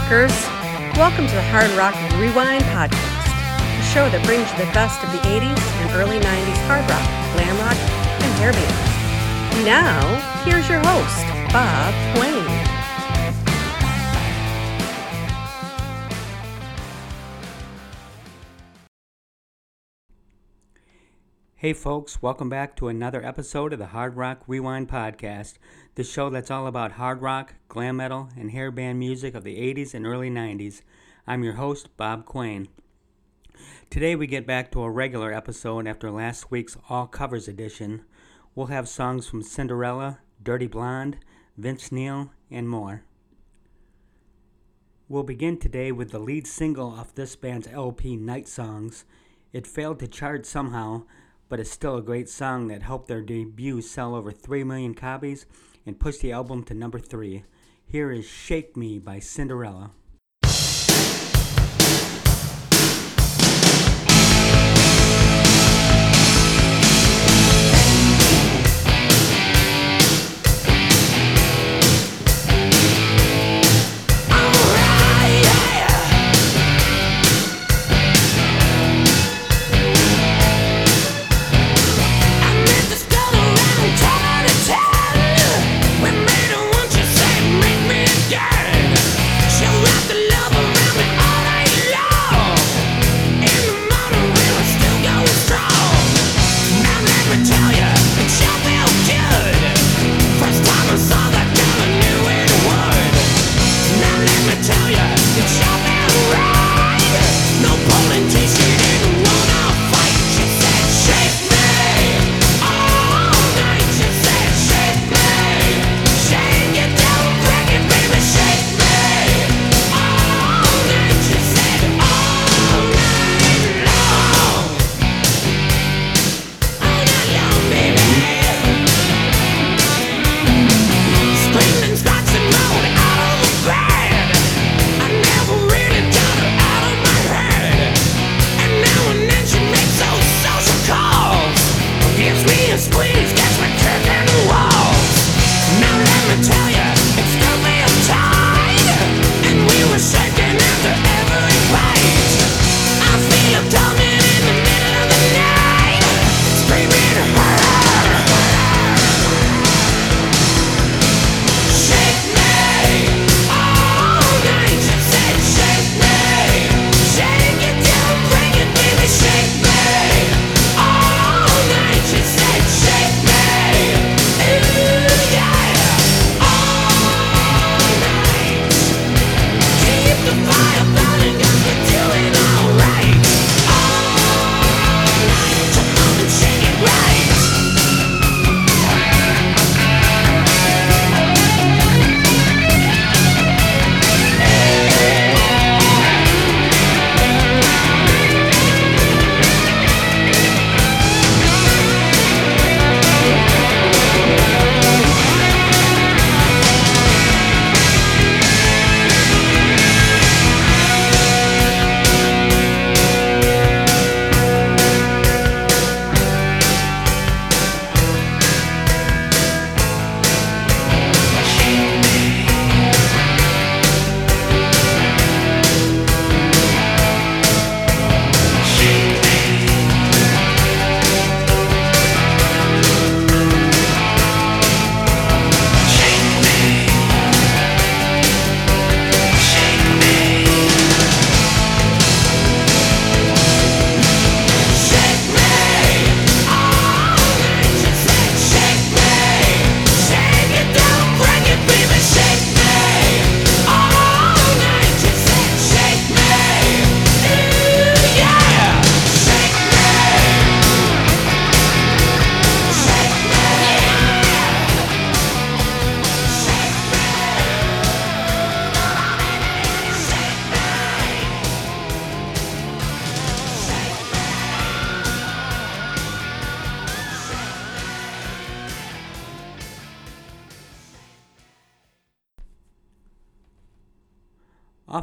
Rockers! Welcome to the Hard Rock Rewind Podcast, a show that brings you the best of the 80s and early 90s hard rock, glam rock, and hair bands. Now, here's your host, Bob Wayne. Hey, folks, welcome back to another episode of the Hard Rock Rewind Podcast, the show that's all about hard rock, glam metal, and hair band music of the 80s and early 90s. I'm your host, Bob Quain. Today, we get back to a regular episode after last week's All Covers edition. We'll have songs from Cinderella, Dirty Blonde, Vince Neil, and more. We'll begin today with the lead single off this band's LP, Night Songs. It failed to chart somehow, but it's still a great song that helped their debut sell over 3 million copies and push the album to number 3. Here is Shake Me by Cinderella.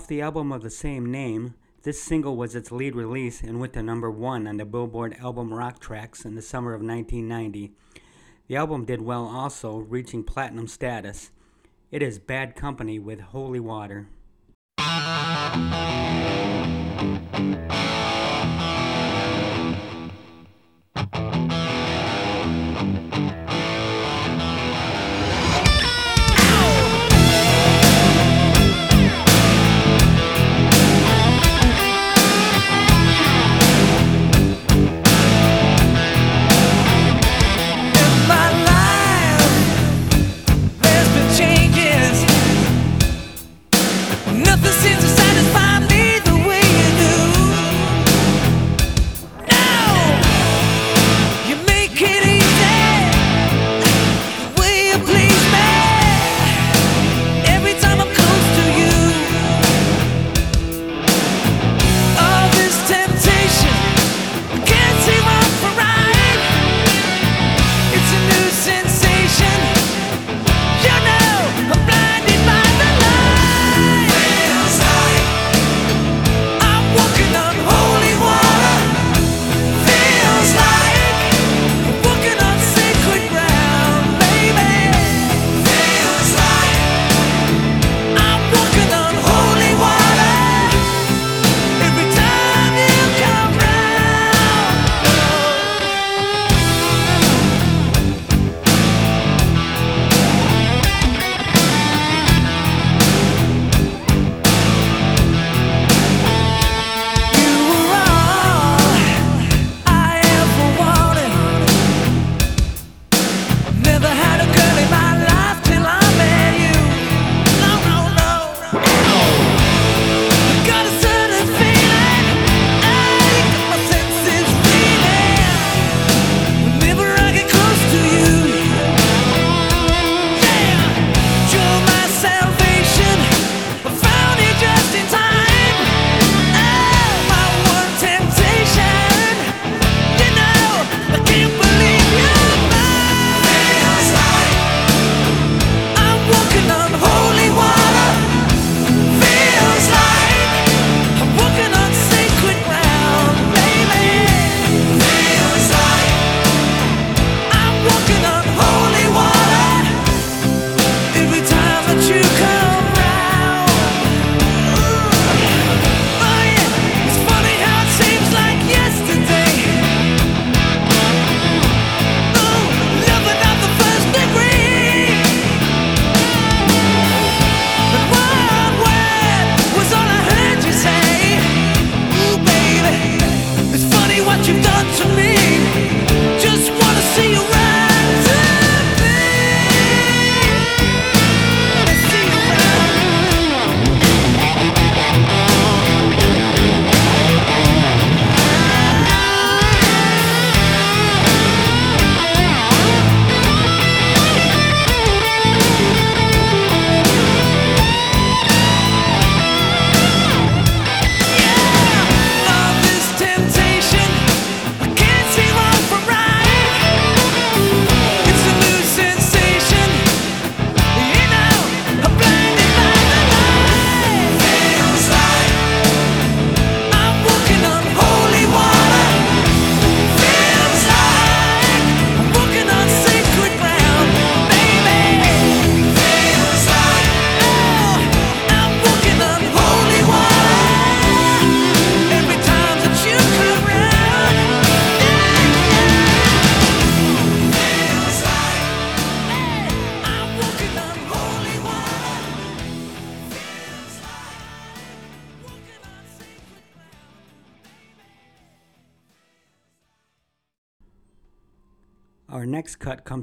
The album of the same name, this single was its lead release and went to number one on the Billboard Album Rock Tracks in the summer of 1990. The album did well also, reaching platinum status. It is Bad Company with Holy Water.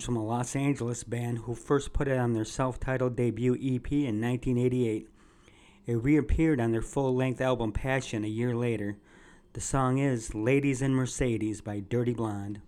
From a Los Angeles band who first put it on their self titled debut EP in 1988. It reappeared on their full length album Passion a year later. The song is Ladies in Mercedes by Dirty Blonde.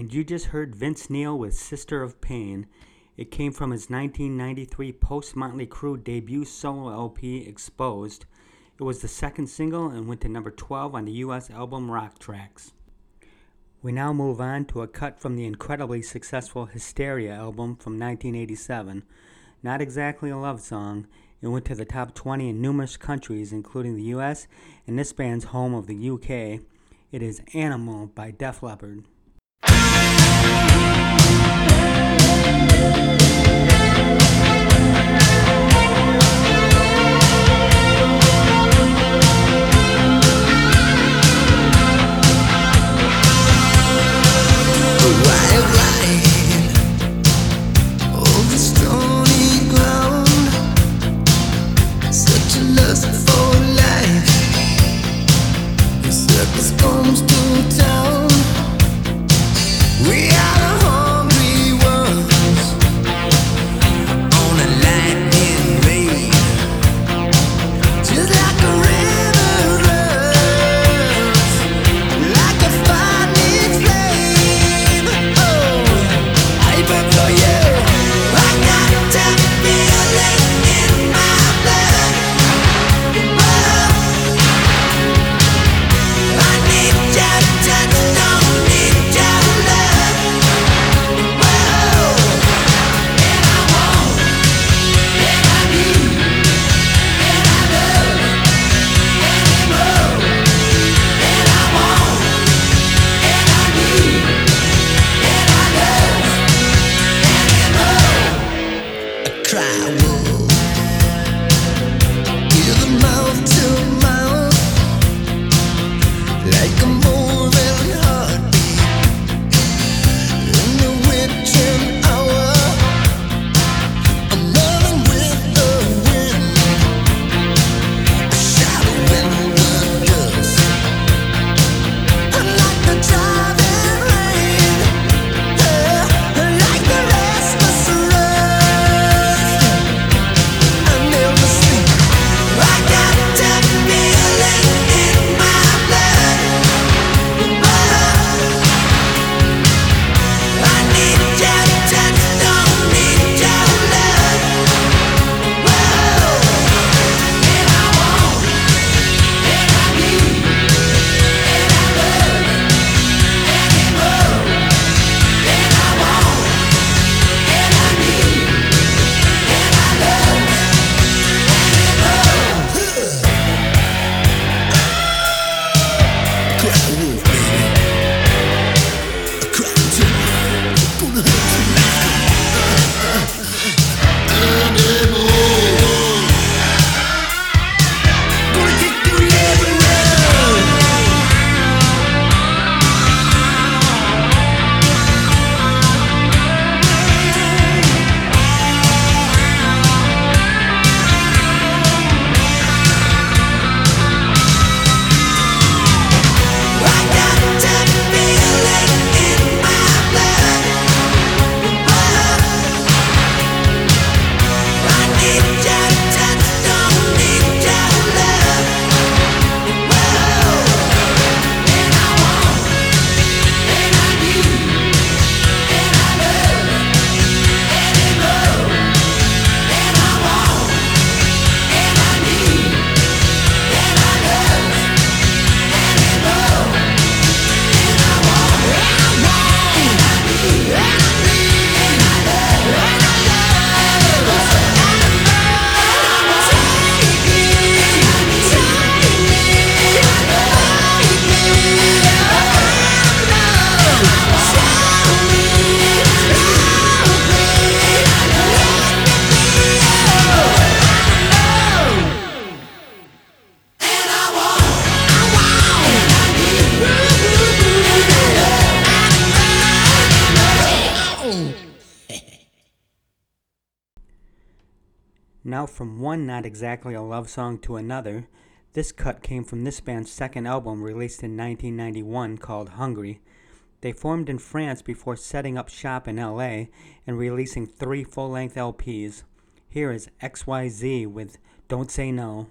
And you just heard Vince Neil with Sister of Pain. It came from his 1993 post Motley Crue debut solo LP, Exposed. It was the second single and went to number 12 on the US album Rock Tracks. We now move on to a cut from the incredibly successful Hysteria album from 1987. Not exactly a love song, it went to the top 20 in numerous countries, including the US and this band's home of the UK. It is Animal by Def Leppard. Wild light Now, from one not exactly a love song to another, this cut came from this band's second album released in 1991 called Hungry. They formed in France before setting up shop in LA and releasing three full length LPs. Here is XYZ with Don't Say No.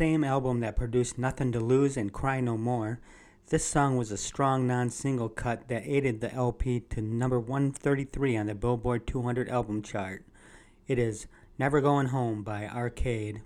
Same album that produced Nothing to Lose and Cry No More, this song was a strong non single cut that aided the LP to number 133 on the Billboard 200 album chart. It is Never Going Home by Arcade.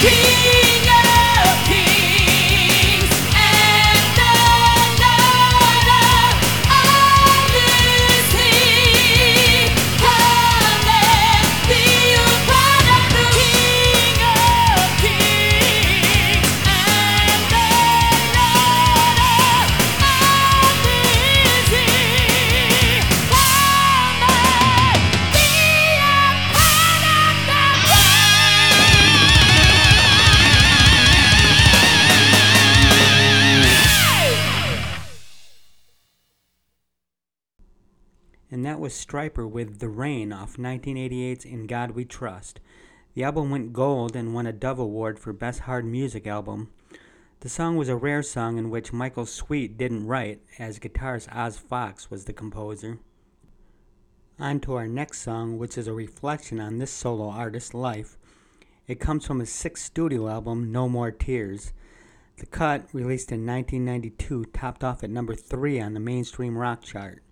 keep was with The Reign off 1988's In God We Trust. The album went gold and won a Dove Award for Best Hard Music Album. The song was a rare song in which Michael Sweet didn't write, as guitarist Oz Fox was the composer. On to our next song, which is a reflection on this solo artist's life. It comes from his sixth studio album, No More Tears. The cut, released in 1992, topped off at number 3 on the mainstream rock chart.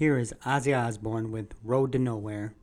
Here is Ozzy Osbourne with Road to Nowhere.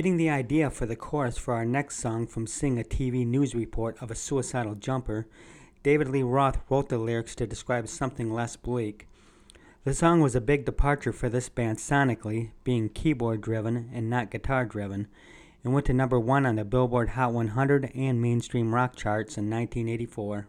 Getting the idea for the chorus for our next song from seeing a TV news report of a suicidal jumper, David Lee Roth wrote the lyrics to describe something less bleak. The song was a big departure for this band sonically, being keyboard driven and not guitar driven, and went to number one on the Billboard Hot 100 and mainstream rock charts in 1984.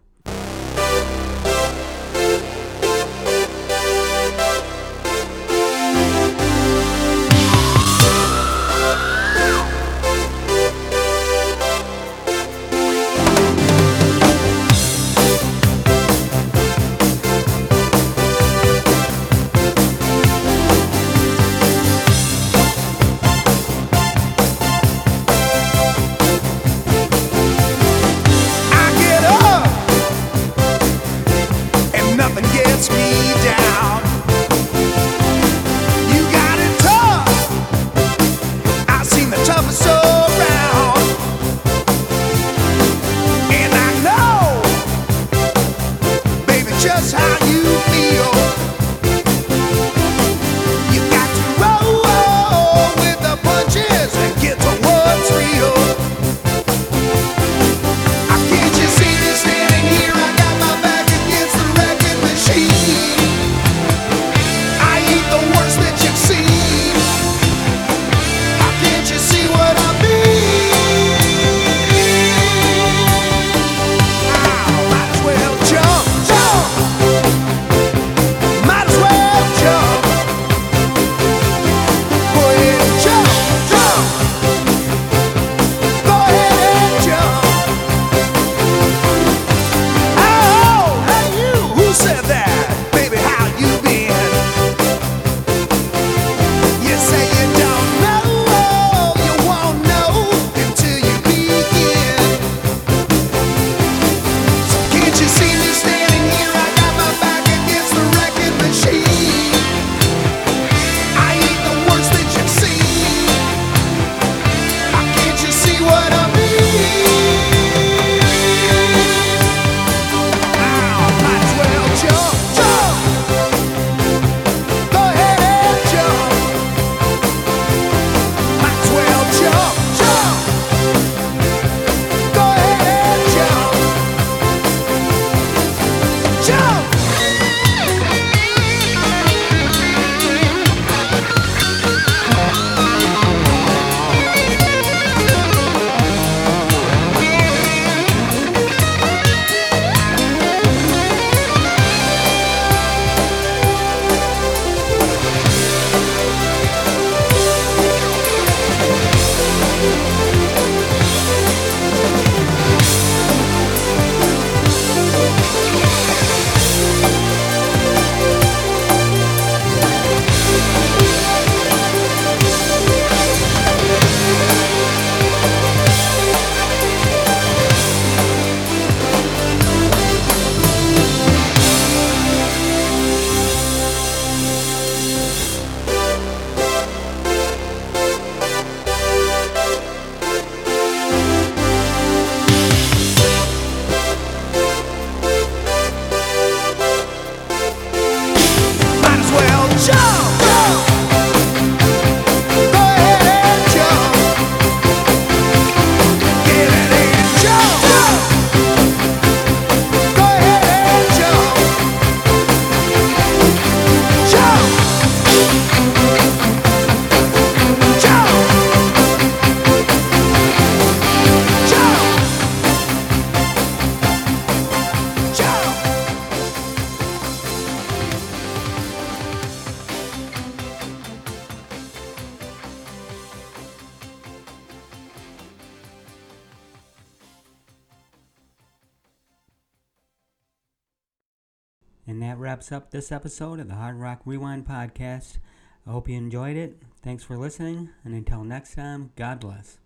Wraps up this episode of the Hard Rock Rewind podcast. I hope you enjoyed it. Thanks for listening, and until next time, God bless.